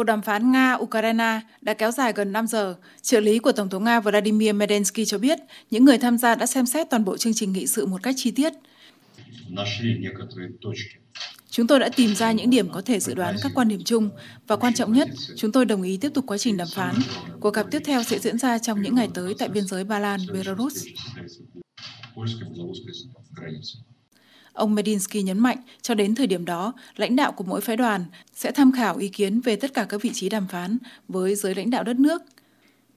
Cuộc đàm phán Nga-Ukraine đã kéo dài gần 5 giờ. Trợ lý của Tổng thống Nga Vladimir Medensky cho biết những người tham gia đã xem xét toàn bộ chương trình nghị sự một cách chi tiết. Chúng tôi đã tìm ra những điểm có thể dự đoán các quan điểm chung và quan trọng nhất, chúng tôi đồng ý tiếp tục quá trình đàm phán. Cuộc gặp tiếp theo sẽ diễn ra trong những ngày tới tại biên giới Ba Lan, Belarus. Ông Medinsky nhấn mạnh, cho đến thời điểm đó, lãnh đạo của mỗi phái đoàn sẽ tham khảo ý kiến về tất cả các vị trí đàm phán với giới lãnh đạo đất nước.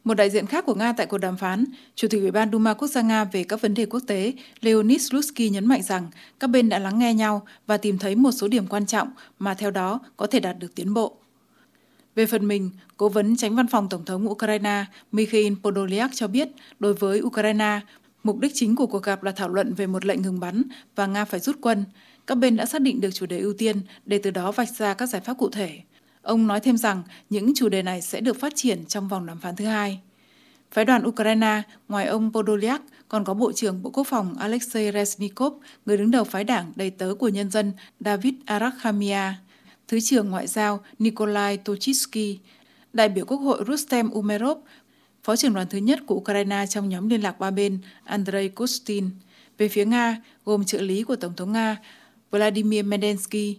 Một đại diện khác của Nga tại cuộc đàm phán, Chủ tịch Ủy ban Duma Quốc gia Nga về các vấn đề quốc tế Leonid Slutsky nhấn mạnh rằng các bên đã lắng nghe nhau và tìm thấy một số điểm quan trọng mà theo đó có thể đạt được tiến bộ. Về phần mình, cố vấn tránh văn phòng Tổng thống Ukraine Mikhail Podolyak cho biết, đối với Ukraine, Mục đích chính của cuộc gặp là thảo luận về một lệnh ngừng bắn và Nga phải rút quân. Các bên đã xác định được chủ đề ưu tiên để từ đó vạch ra các giải pháp cụ thể. Ông nói thêm rằng những chủ đề này sẽ được phát triển trong vòng đàm phán thứ hai. Phái đoàn Ukraine, ngoài ông Podolyak, còn có Bộ trưởng Bộ Quốc phòng Alexei Reznikov, người đứng đầu phái đảng đầy tớ của nhân dân David Arakhamia, Thứ trưởng Ngoại giao Nikolai tochitsky, đại biểu Quốc hội Rustem Umerov Phó trưởng đoàn thứ nhất của Ukraine trong nhóm liên lạc ba bên Andrei Kostin. Về phía Nga, gồm trợ lý của Tổng thống Nga Vladimir Medensky,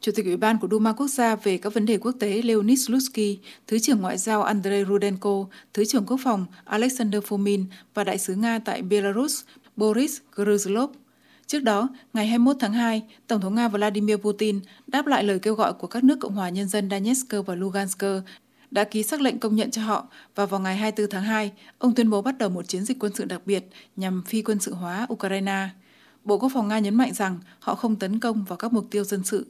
Chủ tịch Ủy ban của Duma Quốc gia về các vấn đề quốc tế Leonid Slutsky, Thứ trưởng Ngoại giao Andrei Rudenko, Thứ trưởng Quốc phòng Alexander Fomin và Đại sứ Nga tại Belarus Boris Gruzlov. Trước đó, ngày 21 tháng 2, Tổng thống Nga Vladimir Putin đáp lại lời kêu gọi của các nước Cộng hòa Nhân dân Donetsk và Lugansk đã ký xác lệnh công nhận cho họ và vào ngày 24 tháng 2, ông tuyên bố bắt đầu một chiến dịch quân sự đặc biệt nhằm phi quân sự hóa Ukraine. Bộ Quốc phòng Nga nhấn mạnh rằng họ không tấn công vào các mục tiêu dân sự